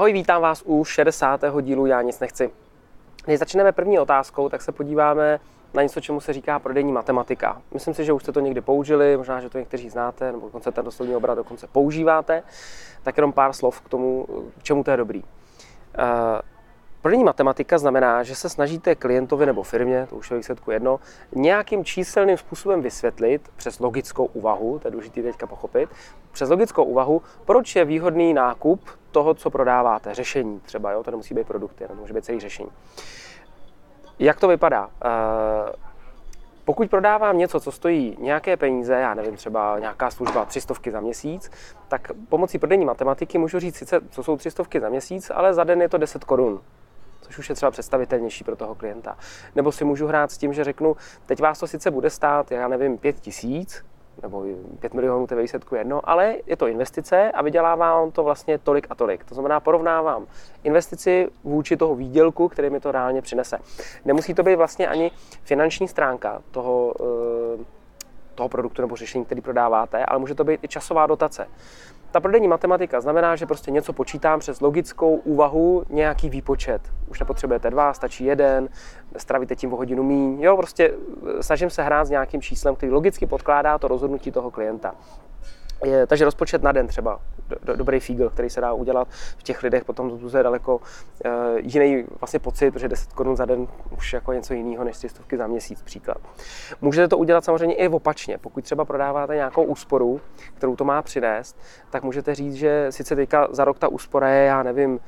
Ahoj, vítám vás u 60. dílu Já nic nechci. Než začneme první otázkou, tak se podíváme na něco, čemu se říká prodejní matematika. Myslím si, že už jste to někdy použili, možná, že to někteří znáte, nebo dokonce ten doslovný obrat dokonce používáte. Tak jenom pár slov k tomu, k čemu to je dobrý. Prodejní matematika znamená, že se snažíte klientovi nebo firmě, to už je výsledku jedno, nějakým číselným způsobem vysvětlit přes logickou úvahu, to je důležité teďka pochopit, přes logickou úvahu, proč je výhodný nákup toho, co prodáváte, řešení třeba, jo, to nemusí být produkty, to může být celý řešení. Jak to vypadá? Eh, pokud prodávám něco, co stojí nějaké peníze, já nevím, třeba nějaká služba 300 za měsíc, tak pomocí prodejní matematiky můžu říct sice, co jsou 300 za měsíc, ale za den je to 10 korun což už je třeba představitelnější pro toho klienta. Nebo si můžu hrát s tím, že řeknu, teď vás to sice bude stát, já nevím, 5 tisíc, nebo 5 milionů, to je výsledku jedno, ale je to investice a vydělává on to vlastně tolik a tolik. To znamená, porovnávám investici vůči toho výdělku, který mi to reálně přinese. Nemusí to být vlastně ani finanční stránka toho, eh, toho produktu nebo řešení, který prodáváte, ale může to být i časová dotace. Ta prodejní matematika znamená, že prostě něco počítám přes logickou úvahu, nějaký výpočet. Už nepotřebujete dva, stačí jeden, stravíte tím o hodinu míň. Jo, prostě eh, snažím se hrát s nějakým číslem, který logicky podkládá to rozhodnutí toho klienta. Je, takže rozpočet na den třeba, do, do, dobrý fígl, který se dá udělat v těch lidech, potom zbuzuje daleko uh, jiný vlastně pocit, protože 10 korun za den už jako něco jiného než 300 za měsíc příklad. Můžete to udělat samozřejmě i opačně. Pokud třeba prodáváte nějakou úsporu, kterou to má přinést, tak můžete říct, že sice teďka za rok ta úspora je, já nevím,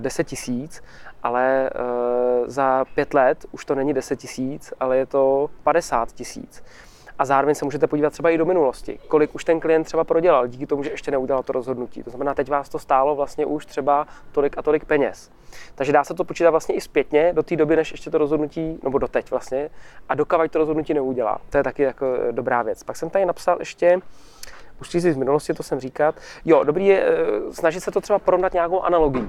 10 tisíc, ale uh, za pět let už to není 10 tisíc, ale je to 50 tisíc a zároveň se můžete podívat třeba i do minulosti, kolik už ten klient třeba prodělal díky tomu, že ještě neudělal to rozhodnutí. To znamená, teď vás to stálo vlastně už třeba tolik a tolik peněz. Takže dá se to počítat vlastně i zpětně do té doby, než ještě to rozhodnutí, nebo do teď vlastně, a dokavať to rozhodnutí neudělá. To je taky jako eh, dobrá věc. Pak jsem tady napsal ještě, už si z minulosti to jsem říkat. Jo, dobrý je eh, snažit se to třeba porovnat nějakou analogii.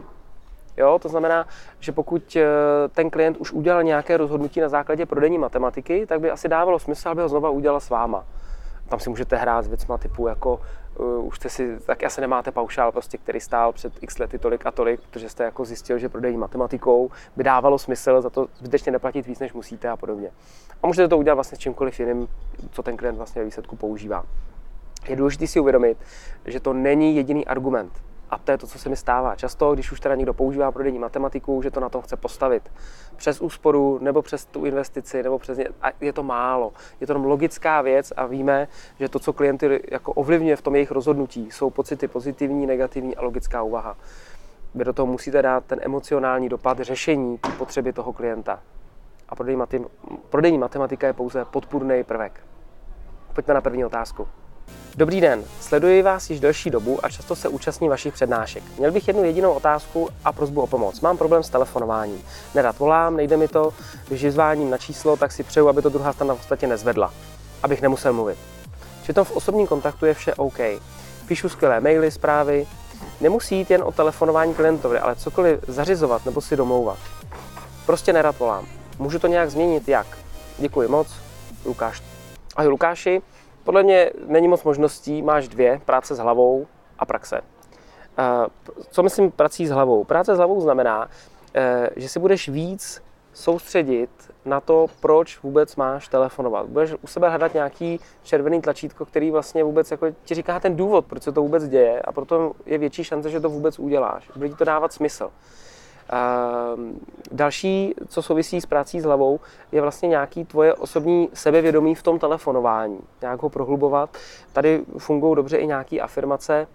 Jo, to znamená, že pokud eh, ten klient už udělal nějaké rozhodnutí na základě prodejní matematiky, tak by asi dávalo smysl, aby ho znova udělal s váma. Tam si můžete hrát s věcma typu jako uh, už jste si, tak asi nemáte paušál, prostě, který stál před x lety tolik a tolik, protože jste jako zjistil, že prodejní matematikou by dávalo smysl za to zbytečně neplatit víc, než musíte a podobně. A můžete to udělat vlastně s čímkoliv jiným, co ten klient vlastně ve výsledku používá. Je důležité si uvědomit, že to není jediný argument. A to je to, co se mi stává. Často, když už teda někdo používá prodejní matematiku, že to na tom chce postavit. Přes úsporu, nebo přes tu investici, nebo přes ně, a je to málo. Je to logická věc a víme, že to, co klienty jako ovlivňuje v tom jejich rozhodnutí, jsou pocity pozitivní, negativní a logická úvaha. Vy do toho musíte dát ten emocionální dopad řešení potřeby toho klienta. A prodejní matematika je pouze podpůrný prvek. Pojďme na první otázku. Dobrý den, sleduji vás již delší dobu a často se účastní vašich přednášek. Měl bych jednu jedinou otázku a prozbu o pomoc. Mám problém s telefonováním. Nerad volám, nejde mi to, když vyzváním na číslo, tak si přeju, aby to druhá strana v podstatě nezvedla, abych nemusel mluvit. Přitom v osobním kontaktu je vše OK. Píšu skvělé maily, zprávy, nemusí jít jen o telefonování klientovi, ale cokoliv zařizovat nebo si domlouvat. Prostě nerad volám. Můžu to nějak změnit? Jak? Děkuji moc. Lukáš. Ahoj Lukáši, podle mě není moc možností, máš dvě, práce s hlavou a praxe. Eh, co myslím prací s hlavou? Práce s hlavou znamená, eh, že si budeš víc soustředit na to, proč vůbec máš telefonovat. Budeš u sebe hledat nějaký červený tlačítko, který vlastně vůbec jako ti říká ten důvod, proč se to vůbec děje a proto je větší šance, že to vůbec uděláš. Bude ti to dávat smysl. Ehm, další, co souvisí s prací s hlavou, je vlastně nějaký tvoje osobní sebevědomí v tom telefonování. Nějak ho prohlubovat. Tady fungují dobře i nějaké afirmace,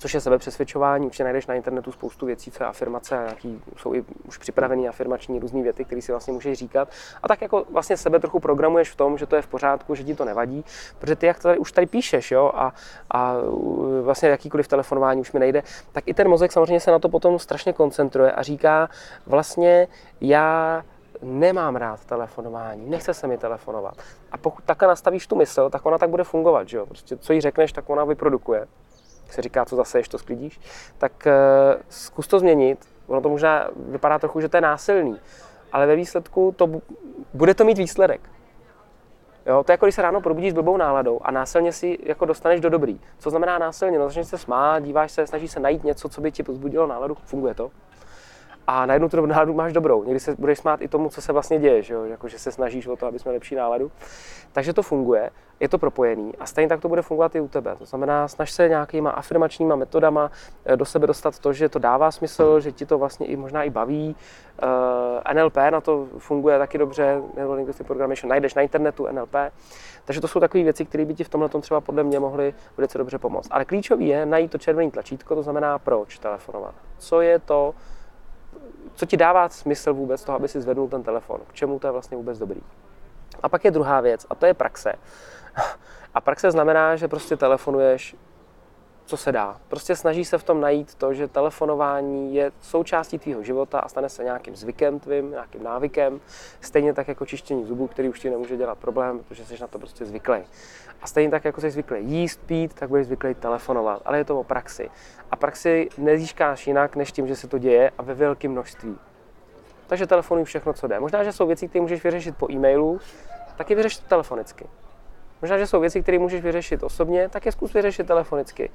což je sebepřesvědčování. Určitě najdeš na internetu spoustu věcí, co je afirmace, a jaký jsou i už připravené afirmační různé věty, které si vlastně můžeš říkat. A tak jako vlastně sebe trochu programuješ v tom, že to je v pořádku, že ti to nevadí, protože ty, jak to tady, už tady píšeš, jo, a, a vlastně jakýkoliv telefonování už mi nejde, tak i ten mozek samozřejmě se na to potom strašně koncentruje a říká vlastně já nemám rád telefonování, nechce se mi telefonovat. A pokud takhle nastavíš tu mysl, tak ona tak bude fungovat, že jo? Prostě co jí řekneš, tak ona vyprodukuje se říká, co zase to sklidíš, tak uh, zkus to změnit. Ono to možná vypadá trochu, že to je násilný, ale ve výsledku to bude to mít výsledek. Jo, to je jako když se ráno probudíš s blbou náladou a násilně si jako dostaneš do dobrý. Co znamená násilně? No, začneš se smát, díváš se, snažíš se najít něco, co by ti pozbudilo náladu, funguje to a najednou tu náladu máš dobrou. Někdy se budeš smát i tomu, co se vlastně děje, že, jo? Jako, že se snažíš o to, aby jsme lepší náladu. Takže to funguje, je to propojený a stejně tak to bude fungovat i u tebe. To znamená, snaž se nějakýma afirmačníma metodama eh, do sebe dostat to, že to dává smysl, že ti to vlastně i možná i baví. Eh, NLP na to funguje taky dobře, Neuro Linguistic Programmation, najdeš na internetu NLP. Takže to jsou takové věci, které by ti v tomhle třeba podle mě mohly velice dobře pomoct. Ale klíčový je najít to červené tlačítko, to znamená proč telefonovat. Co je to, co ti dává smysl vůbec toho, aby si zvednul ten telefon, k čemu to je vlastně vůbec dobrý. A pak je druhá věc, a to je praxe. A praxe znamená, že prostě telefonuješ co se dá. Prostě snaží se v tom najít to, že telefonování je součástí tvýho života a stane se nějakým zvykem tvým, nějakým návykem, stejně tak jako čištění zubů, který už ti nemůže dělat problém, protože jsi na to prostě zvyklý. A stejně tak, jako jsi zvyklý jíst, pít, tak budeš zvyklý telefonovat, ale je to o praxi. A praxi nezískáš jinak, než tím, že se to děje a ve velkém množství. Takže telefonuj všechno, co jde. Možná, že jsou věci, které můžeš vyřešit po e-mailu, tak je vyřeš to telefonicky. Možná, že jsou věci, které můžeš vyřešit osobně, tak je zkus vyřešit telefonicky.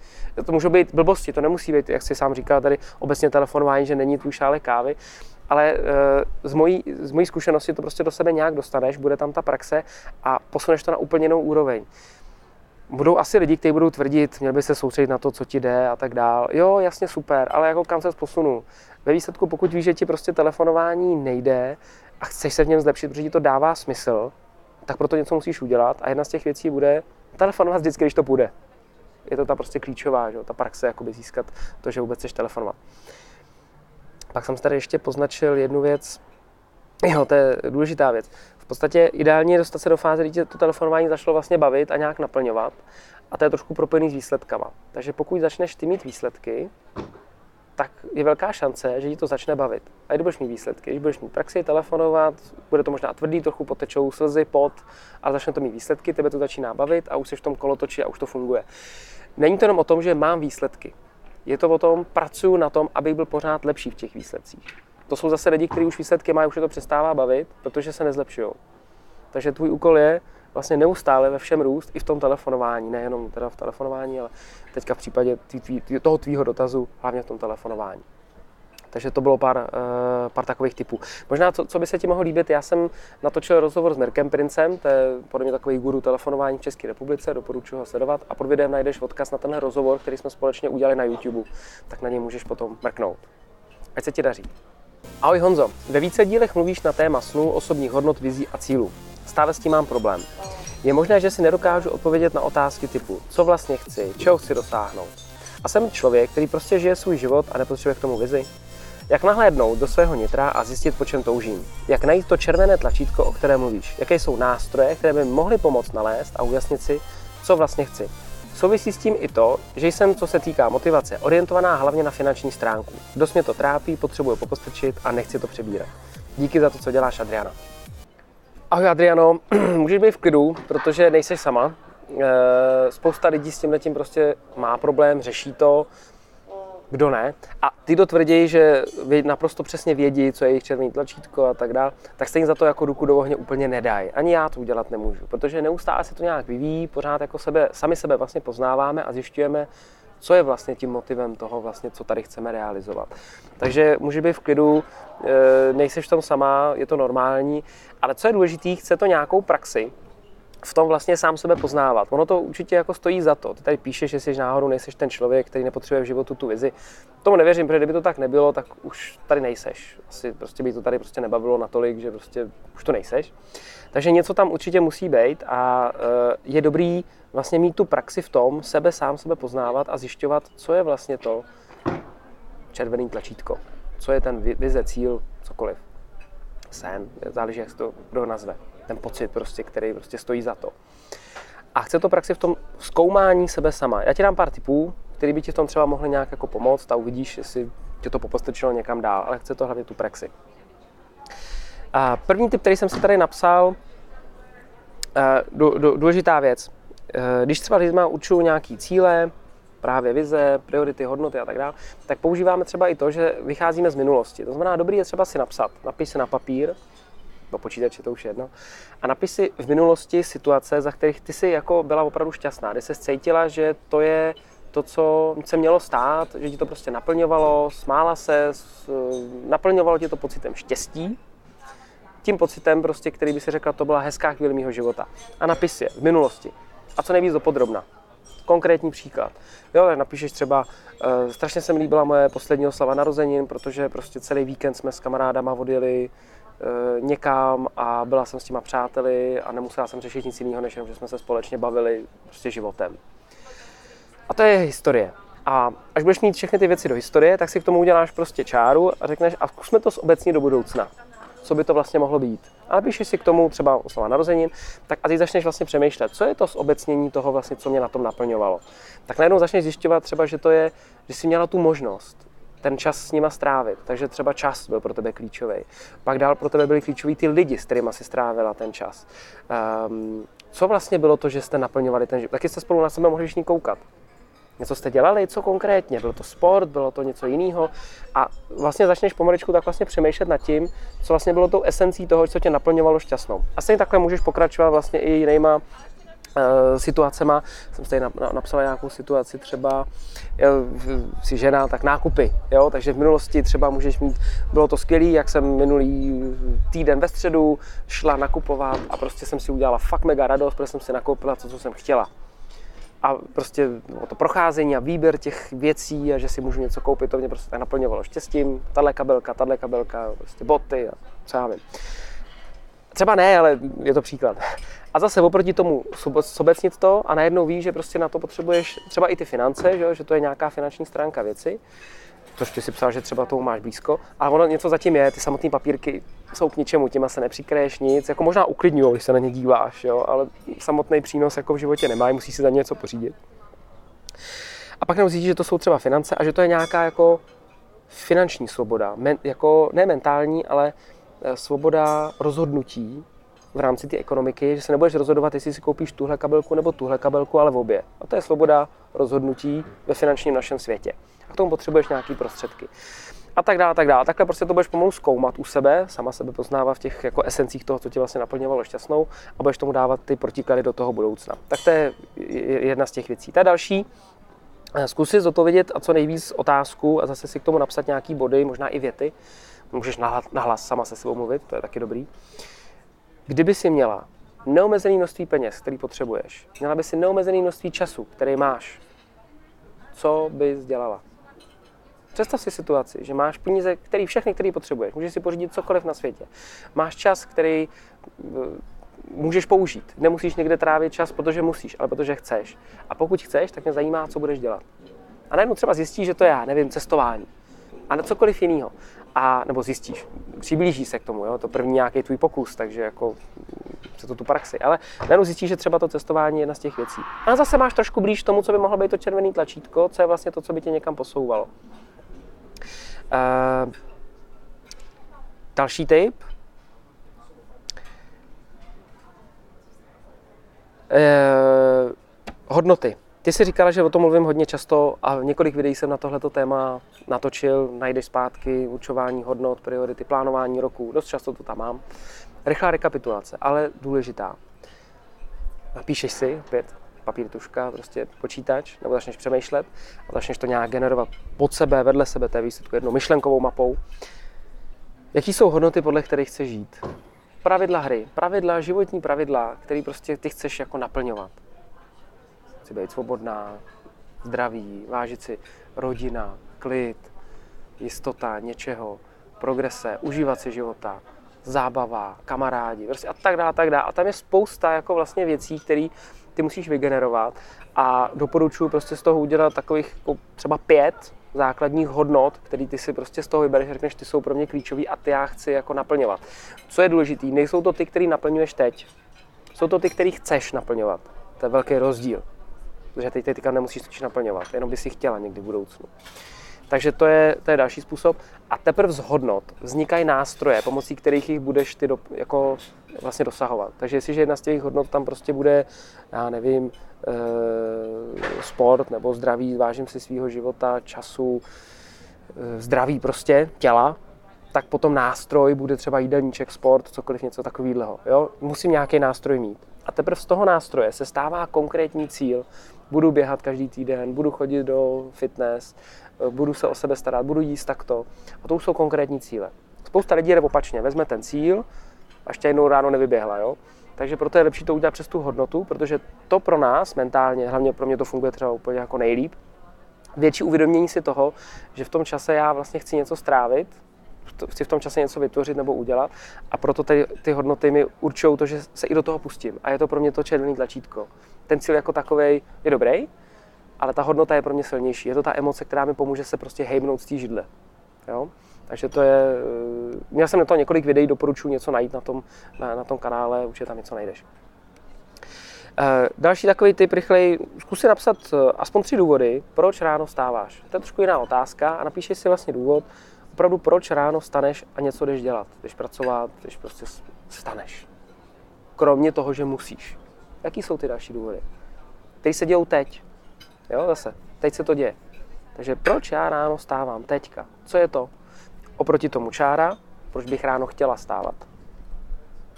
To můžou být blbosti, to nemusí být, jak si sám říkal tady obecně telefonování, že není tvůj šále kávy, ale e, z mojí, z mojí zkušenosti to prostě do sebe nějak dostaneš, bude tam ta praxe a posuneš to na úplně jinou úroveň. Budou asi lidi, kteří budou tvrdit, měl by se soustředit na to, co ti jde a tak dál. Jo, jasně, super, ale jako kam se posunu? Ve výsledku, pokud víš, že ti prostě telefonování nejde a chceš se v něm zlepšit, protože ti to dává smysl, tak proto něco musíš udělat a jedna z těch věcí bude telefonovat vždycky, když to půjde. Je to ta prostě klíčová, že? ta praxe, jakoby získat to, že vůbec chceš telefonovat. Pak jsem tady ještě poznačil jednu věc, jo, to je důležitá věc. V podstatě ideálně je dostat se do fáze, kdy to telefonování začalo vlastně bavit a nějak naplňovat. A to je trošku propojený s výsledkama. Takže pokud začneš ty mít výsledky, tak je velká šance, že ti to začne bavit. A když budeš mít výsledky, když budeš mít praxi, telefonovat, bude to možná tvrdý, trochu potečou slzy, pot, ale začne to mít výsledky, tebe to začíná bavit a už jsi v tom kolotoči a už to funguje. Není to jenom o tom, že mám výsledky. Je to o tom, pracuji na tom, abych byl pořád lepší v těch výsledcích. To jsou zase lidi, kteří už výsledky mají, už je to přestává bavit, protože se nezlepšují. Takže tvůj úkol je vlastně neustále ve všem růst, i v tom telefonování, nejenom teda v telefonování, ale teďka v případě tý, tý, toho tvýho dotazu, hlavně v tom telefonování. Takže to bylo pár, uh, pár takových typů. Možná, co, co by se ti mohlo líbit, já jsem natočil rozhovor s Mirkem Princem, to je podle mě takový guru telefonování v České republice, doporučuji ho sledovat a pod videem najdeš odkaz na tenhle rozhovor, který jsme společně udělali na YouTube, tak na něj můžeš potom mrknout. Ať se ti daří. Ahoj Honzo, ve více dílech mluvíš na téma snů, osobních hodnot, vizí a cílů. Stále s tím mám problém. Je možné, že si nedokážu odpovědět na otázky typu, co vlastně chci, čeho chci dosáhnout. A jsem člověk, který prostě žije svůj život a nepotřebuje k tomu vizi. Jak nahlédnout do svého nitra a zjistit, po čem toužím? Jak najít to červené tlačítko, o kterém mluvíš? Jaké jsou nástroje, které by mohly pomoct nalézt a ujasnit si, co vlastně chci? Souvisí s tím i to, že jsem, co se týká motivace, orientovaná hlavně na finanční stránku. Dost mě to trápí, potřebuji popostrčit a nechci to přebírat. Díky za to, co děláš, Adriana. Ahoj Adriano, můžeš být v klidu, protože nejseš sama. Eh, spousta lidí s tím prostě má problém, řeší to, kdo ne. A ty to tvrdí, že naprosto přesně vědí, co je jejich červený tlačítko a tak dále, tak stejně za to jako ruku do ohně úplně nedají. Ani já to udělat nemůžu, protože neustále se to nějak vyvíjí, pořád jako sebe, sami sebe vlastně poznáváme a zjišťujeme, co je vlastně tím motivem toho, vlastně, co tady chceme realizovat. Takže může být v klidu, e, nejseš v tom sama, je to normální, ale co je důležité, chce to nějakou praxi, v tom vlastně sám sebe poznávat. Ono to určitě jako stojí za to. Ty tady píšeš, že jsi náhodou nejseš ten člověk, který nepotřebuje v životu tu vizi. Tomu nevěřím, protože kdyby to tak nebylo, tak už tady nejseš. Asi prostě by to tady prostě nebavilo natolik, že prostě už to nejseš. Takže něco tam určitě musí být a eh, je dobrý vlastně mít tu praxi v tom, sebe sám sebe poznávat a zjišťovat, co je vlastně to červený tlačítko. Co je ten vize, cíl, cokoliv. Sen, záleží, jak se to kdo nazve ten pocit, prostě, který prostě stojí za to. A chce to praxi v tom zkoumání sebe sama. Já ti dám pár tipů, který by ti v tom třeba mohly nějak jako pomoct a uvidíš, jestli tě to popostrčilo někam dál, ale chce to hlavně tu praxi. A první tip, který jsem si tady napsal, eh, důležitá věc. Eh, když třeba lidma učují nějaký cíle, právě vize, priority, hodnoty a tak dále, tak používáme třeba i to, že vycházíme z minulosti. To znamená, dobrý je třeba si napsat, napiš si na papír, do počítače, to už je jedno. A napiš si v minulosti situace, za kterých ty si jako byla opravdu šťastná, kdy se cítila, že to je to, co se mělo stát, že ti to prostě naplňovalo, smála se, naplňovalo ti to pocitem štěstí, tím pocitem, prostě, který by si řekla, to byla hezká chvíle mého života. A napis je v minulosti. A co nejvíc do podrobna. Konkrétní příklad. Jo, napíšeš třeba, uh, strašně se mi líbila moje poslední oslava narozenin, protože prostě celý víkend jsme s kamarádama odjeli uh, někam a byla jsem s těma přáteli a nemusela jsem řešit nic jiného, než jenom, že jsme se společně bavili prostě životem. A to je historie. A až budeš mít všechny ty věci do historie, tak si k tomu uděláš prostě čáru a řekneš, a zkusme to obecně do budoucna. Co by to vlastně mohlo být? A napíšeš si k tomu třeba oslava narozenin, tak a ty začneš vlastně přemýšlet, co je to zobecnění toho vlastně, co mě na tom naplňovalo. Tak najednou začneš zjišťovat třeba, že to je, že jsi měla tu možnost ten čas s nima strávit. Takže třeba čas byl pro tebe klíčový. Pak dál pro tebe byli klíčoví ty lidi, s kterými si strávila ten čas. Um, co vlastně bylo to, že jste naplňovali ten život? Taky jste spolu na sebe mohli všichni koukat. Něco jste dělali, co konkrétně? Bylo to sport, bylo to něco jiného? A vlastně začneš pomaličku tak vlastně přemýšlet nad tím, co vlastně bylo tou esencí toho, co tě naplňovalo šťastnou. A stejně takhle můžeš pokračovat vlastně i jinýma uh, situacema. Jsem tady napsal nějakou situaci, třeba si žena, tak nákupy. Jo? Takže v minulosti třeba můžeš mít, bylo to skvělé, jak jsem minulý týden ve středu šla nakupovat a prostě jsem si udělala fakt mega radost, protože jsem si nakoupila to, co jsem chtěla a prostě o to procházení a výběr těch věcí a že si můžu něco koupit, to mě prostě tak naplňovalo štěstím. Tahle kabelka, tahle kabelka, prostě boty a co já vím. Třeba ne, ale je to příklad. A zase oproti tomu sobecnit to a najednou víš, že prostě na to potřebuješ třeba i ty finance, že, že to je nějaká finanční stránka věci což ty si psal, že třeba tomu máš blízko, ale ono něco zatím je, ty samotné papírky jsou k ničemu, těma se nepřikraješ nic, jako možná uklidňují, když se na ně díváš, jo, ale samotný přínos jako v životě nemá, musí si za ně něco pořídit. A pak nemusíš, že to jsou třeba finance a že to je nějaká jako finanční svoboda, men, jako ne mentální, ale eh, svoboda rozhodnutí v rámci té ekonomiky, že se nebudeš rozhodovat, jestli si koupíš tuhle kabelku nebo tuhle kabelku, ale v obě. A to je svoboda rozhodnutí ve finančním našem světě k tomu potřebuješ nějaké prostředky. A tak dále, a tak dále. Takhle prostě to budeš pomalu zkoumat u sebe, sama sebe poznávat v těch jako esencích toho, co tě vlastně naplňovalo šťastnou a budeš tomu dávat ty protiklady do toho budoucna. Tak to je jedna z těch věcí. Ta další, eh, zkus si zodpovědět a co nejvíc otázku a zase si k tomu napsat nějaký body, možná i věty. Můžeš nahlas, nahlas sama se sebou mluvit, to je taky dobrý. Kdyby si měla neomezené množství peněz, který potřebuješ, měla by si neomezené množství času, který máš, co bys dělala? Představ si situaci, že máš peníze, který všechny, který potřebuješ. Můžeš si pořídit cokoliv na světě. Máš čas, který eh, můžeš použít. Nemusíš někde trávit čas, protože musíš, ale protože chceš. A pokud chceš, tak mě zajímá, co budeš dělat. A najednou třeba zjistíš, že to je já, nevím, cestování. A na cokoliv jiného. A nebo zjistíš, přiblíží se k tomu, jo? to první nějaký tvůj pokus, takže jako se to tu praxi. Ale najednou zjistíš, že třeba to cestování je jedna z těch věcí. A zase máš trošku blíž tomu, co by mohlo být to červené tlačítko, co je vlastně to, co by tě někam posouvalo. Uh, další tip. Uh, hodnoty. Ty jsi říkala, že o tom mluvím hodně často a několik videí jsem na tohleto téma natočil. Najdeš zpátky určování hodnot, priority, plánování roku. Dost často to tam mám. Rychlá rekapitulace, ale důležitá. Napíšeš si opět papír, tuška, prostě počítač, nebo začneš přemýšlet a začneš to nějak generovat pod sebe, vedle sebe té výsledku jednou myšlenkovou mapou. Jaký jsou hodnoty, podle kterých chceš žít? Pravidla hry, pravidla, životní pravidla, které prostě ty chceš jako naplňovat. Chci být svobodná, zdraví, vážit si rodina, klid, jistota něčeho, progrese, užívat si života, zábava, kamarádi, prostě a tak dále, a tak dále. A tam je spousta jako vlastně věcí, které ty musíš vygenerovat a doporučuji prostě z toho udělat takových jako třeba pět základních hodnot, který ty si prostě z toho vybereš, řekneš, ty jsou pro mě klíčový a ty já chci jako naplňovat. Co je důležité, nejsou to ty, který naplňuješ teď. Jsou to ty, který chceš naplňovat. To je velký rozdíl. Protože teď teďka nemusíš totiž naplňovat, jenom by si chtěla někdy v budoucnu. Takže to je, to je další způsob. A teprve z hodnot vznikají nástroje, pomocí kterých jich budeš ty do, jako vlastně dosahovat. Takže jestliže jedna z těch hodnot tam prostě bude, já nevím, e, sport nebo zdraví, vážím si svého života, času, e, zdraví prostě těla, tak potom nástroj bude třeba jídelníček, sport, cokoliv něco takového. Jo? Musím nějaký nástroj mít. A teprve z toho nástroje se stává konkrétní cíl. Budu běhat každý týden, budu chodit do fitness, budu se o sebe starat, budu jíst takto. A to už jsou konkrétní cíle. Spousta lidí jde opačně, vezme ten cíl a ještě jednou ráno nevyběhla. Jo? Takže proto je lepší to udělat přes tu hodnotu, protože to pro nás mentálně, hlavně pro mě to funguje třeba úplně jako nejlíp, větší uvědomění si toho, že v tom čase já vlastně chci něco strávit, chci v tom čase něco vytvořit nebo udělat a proto ty, ty hodnoty mi určují to, že se i do toho pustím. A je to pro mě to červený tlačítko. Ten cíl jako takový je dobrý, ale ta hodnota je pro mě silnější. Je to ta emoce, která mi pomůže se prostě hejbnout z té židle. Jo? Takže to je, eh, měl jsem na to několik videí, doporučuji něco najít na tom, na, na tom kanále, určitě tam něco najdeš. Uh, další takový typ rychlej, zkus si napsat uh, aspoň tři důvody, proč ráno vstáváš. To je trošku jiná otázka a napíšeš si vlastně důvod, opravdu proč ráno staneš a něco jdeš dělat. Jdeš pracovat, jdeš prostě staneš. Kromě toho, že musíš. Jaký jsou ty další důvody? Který se dějou teď. Jo, zase. Teď se to děje. Takže proč já ráno stávám teďka? Co je to? Oproti tomu čára, proč bych ráno chtěla stávat?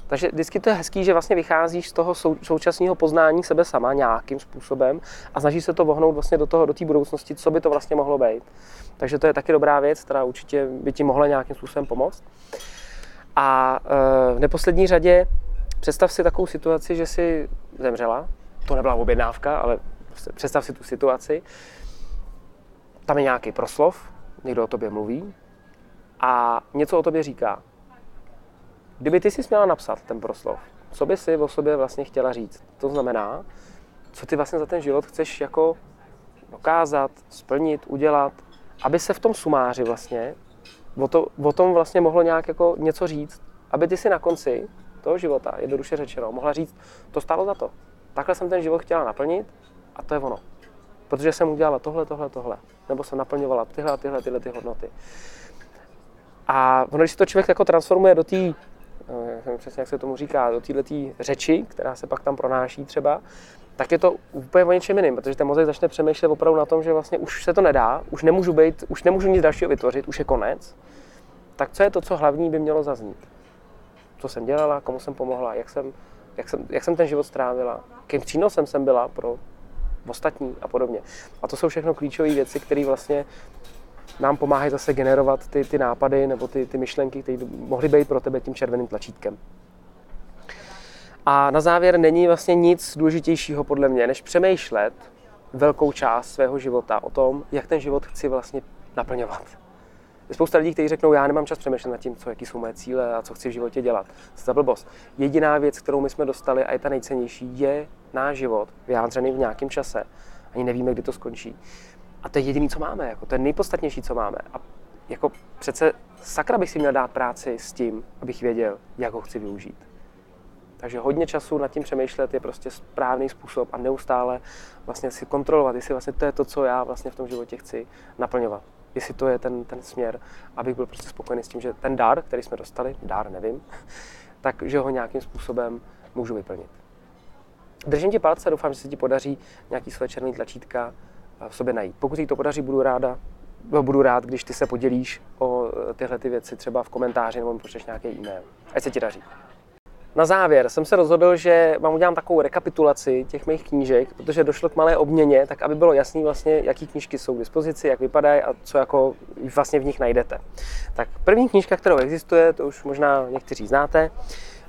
Takže vždycky to je hezký, že vlastně vycházíš z toho sou, současného poznání sebe sama nějakým způsobem a snažíš se to vohnout vlastně do toho, do té budoucnosti, co by to vlastně mohlo být. Takže to je taky dobrá věc, která určitě by ti mohla nějakým způsobem pomoct. A e, v neposlední řadě představ si takovou situaci, že jsi zemřela. To nebyla objednávka, ale prostě představ si tu situaci. Tam je nějaký proslov, někdo o tobě mluví a něco o tobě říká. Kdyby ty si směla napsat ten proslov, co by si o sobě vlastně chtěla říct? To znamená, co ty vlastně za ten život chceš jako dokázat, splnit, udělat, aby se v tom sumáři vlastně o, to, o tom vlastně mohlo nějak jako něco říct, aby ty si na konci toho života, jednoduše řečeno, mohla říct, to stálo za to. Takhle jsem ten život chtěla naplnit a to je ono. Protože jsem udělala tohle, tohle, tohle. Nebo jsem naplňovala tyhle, tyhle, tyhle ty hodnoty. A ono, když to člověk jako transformuje do té nevím přesně, jak se tomu říká, do této řeči, která se pak tam pronáší třeba, tak je to úplně o něčem jiným, protože ten mozek začne přemýšlet opravdu na tom, že vlastně už se to nedá, už nemůžu být, už nemůžu nic dalšího vytvořit, už je konec. Tak co je to, co hlavní by mělo zaznít? Co jsem dělala, komu jsem pomohla, jak jsem, jak jsem, jak jsem ten život strávila, kým přínosem jsem byla pro ostatní a podobně. A to jsou všechno klíčové věci, které vlastně nám pomáhají zase generovat ty, ty nápady nebo ty, ty myšlenky, které mohly být pro tebe tím červeným tlačítkem. A na závěr není vlastně nic důležitějšího podle mě, než přemýšlet velkou část svého života o tom, jak ten život chci vlastně naplňovat. Je spousta lidí, kteří řeknou, já nemám čas přemýšlet nad tím, co, jaký jsou moje cíle a co chci v životě dělat. Je blbost. Jediná věc, kterou my jsme dostali a je ta nejcennější, je náš život vyjádřený v nějakém čase. Ani nevíme, kdy to skončí. A to je jediné, co máme, jako, to je nejpodstatnější, co máme. A jako přece sakra bych si měl dát práci s tím, abych věděl, jak ho chci využít. Takže hodně času nad tím přemýšlet je prostě správný způsob a neustále vlastně si kontrolovat, jestli vlastně to je to, co já vlastně v tom životě chci naplňovat. Jestli to je ten, ten směr, abych byl prostě spokojený s tím, že ten dar, který jsme dostali, dar nevím, tak že ho nějakým způsobem můžu vyplnit. Držím ti palce, doufám, že se ti podaří nějaký své černý tlačítka v sobě najít. Pokud jí to podaří, budu ráda, no, budu rád, když ty se podělíš o eh, tyhle ty věci třeba v komentáři nebo mi pošleš nějaký e-mail. Ať se ti daří. Na závěr jsem se rozhodl, že vám udělám takovou rekapitulaci těch mých knížek, protože došlo k malé obměně, tak aby bylo jasný vlastně, jaký knížky jsou k dispozici, jak vypadají a co jako vlastně v nich najdete. Tak první knížka, kterou existuje, to už možná někteří znáte,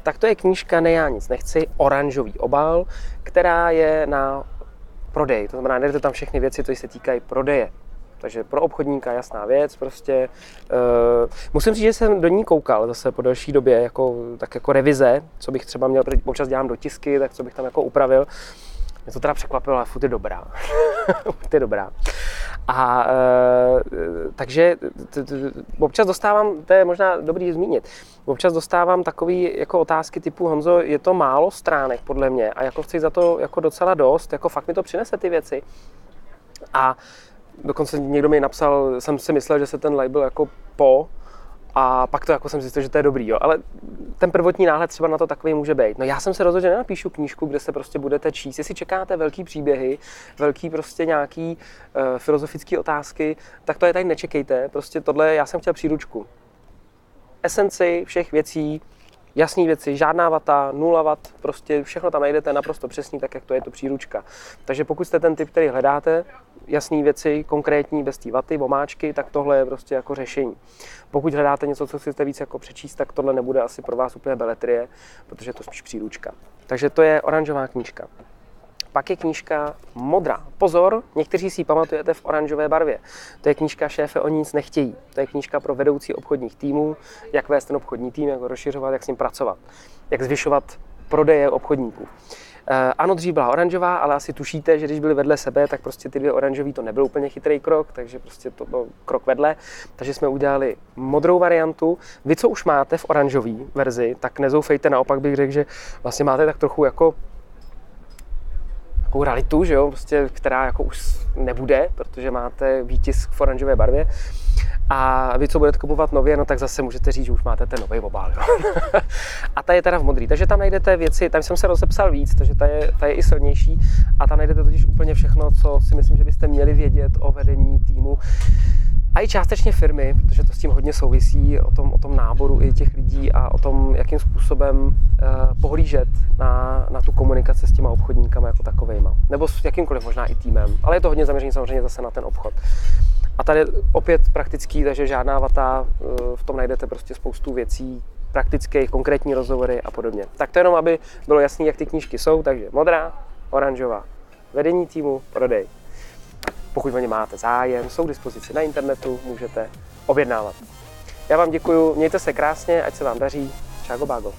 tak to je knížka Ne já nic nechci, oranžový obal, která je na prodej. To znamená, najdete tam všechny věci, které se týkají prodeje. Takže pro obchodníka jasná věc, prostě. Uh, musím říct, že jsem do ní koukal zase po delší době, jako, tak jako revize, co bych třeba měl, občas dělám dotisky, tak co bych tam jako upravil. Mě to teda překvapilo, ale furt je dobrá. furt je dobrá. A e, takže t, t, občas dostávám, to je možná dobrý zmínit, občas dostávám takové jako otázky typu Honzo, je to málo stránek podle mě a jako chci za to jako docela dost, jako fakt mi to přinese ty věci. A dokonce někdo mi napsal, jsem si myslel, že se ten label jako po a pak to jako jsem zjistil, že to je dobrý, jo. Ale ten prvotní náhled třeba na to takový může být. No já jsem se rozhodl, že nenapíšu knížku, kde se prostě budete číst. Jestli čekáte velký příběhy, velký prostě nějaký uh, filozofické otázky, tak to je tady nečekejte. Prostě tohle, já jsem chtěl příručku. esenci všech věcí, jasné věci, žádná vata, nula vat, prostě všechno tam najdete naprosto přesný, tak jak to je to příručka. Takže pokud jste ten typ, který hledáte, jasné věci, konkrétní, bez té vaty, omáčky, tak tohle je prostě jako řešení. Pokud hledáte něco, co chcete víc jako přečíst, tak tohle nebude asi pro vás úplně beletrie, protože je to spíš příručka. Takže to je oranžová knížka. Pak je knížka modrá. Pozor, někteří si ji pamatujete v oranžové barvě. To je knížka Šéfe o nic nechtějí. To je knížka pro vedoucí obchodních týmů, jak vést ten obchodní tým, jak ho rozšiřovat, jak s ním pracovat, jak zvyšovat prodeje obchodníků. Eh, ano, dřív byla oranžová, ale asi tušíte, že když byly vedle sebe, tak prostě ty dvě oranžové to nebyl úplně chytrý krok, takže prostě to byl krok vedle. Takže jsme udělali modrou variantu. Vy, co už máte v oranžové verzi, tak nezoufejte, naopak bych řekl, že vlastně máte tak trochu jako takovou realitu, že jo, prostě, která jako už nebude, protože máte výtisk v oranžové barvě. A vy, co budete kupovat nově, no tak zase můžete říct, že už máte ten nový obal. Jo? a ta je teda v modrý. Takže tam najdete věci, tam jsem se rozepsal víc, takže ta je, ta je i silnější. A tam najdete totiž úplně všechno, co si myslím, že byste měli vědět o vedení týmu a i částečně firmy, protože to s tím hodně souvisí, o tom, o tom náboru i těch lidí a o tom, jakým způsobem uh, pohlížet na, na tu komunikaci s těma obchodníkama jako takovejma. Nebo s jakýmkoliv možná i týmem. Ale je to hodně zaměřené samozřejmě zase na ten obchod. A tady opět praktický, takže žádná vata, uh, v tom najdete prostě spoustu věcí, praktických, konkrétní rozhovory a podobně. Tak to jenom, aby bylo jasné, jak ty knížky jsou, takže modrá, oranžová, vedení týmu, prodej. Pokud o ně máte zájem, jsou k dispozici na internetu, můžete objednávat. Já vám děkuji, mějte se krásně, ať se vám daří. Čago bago.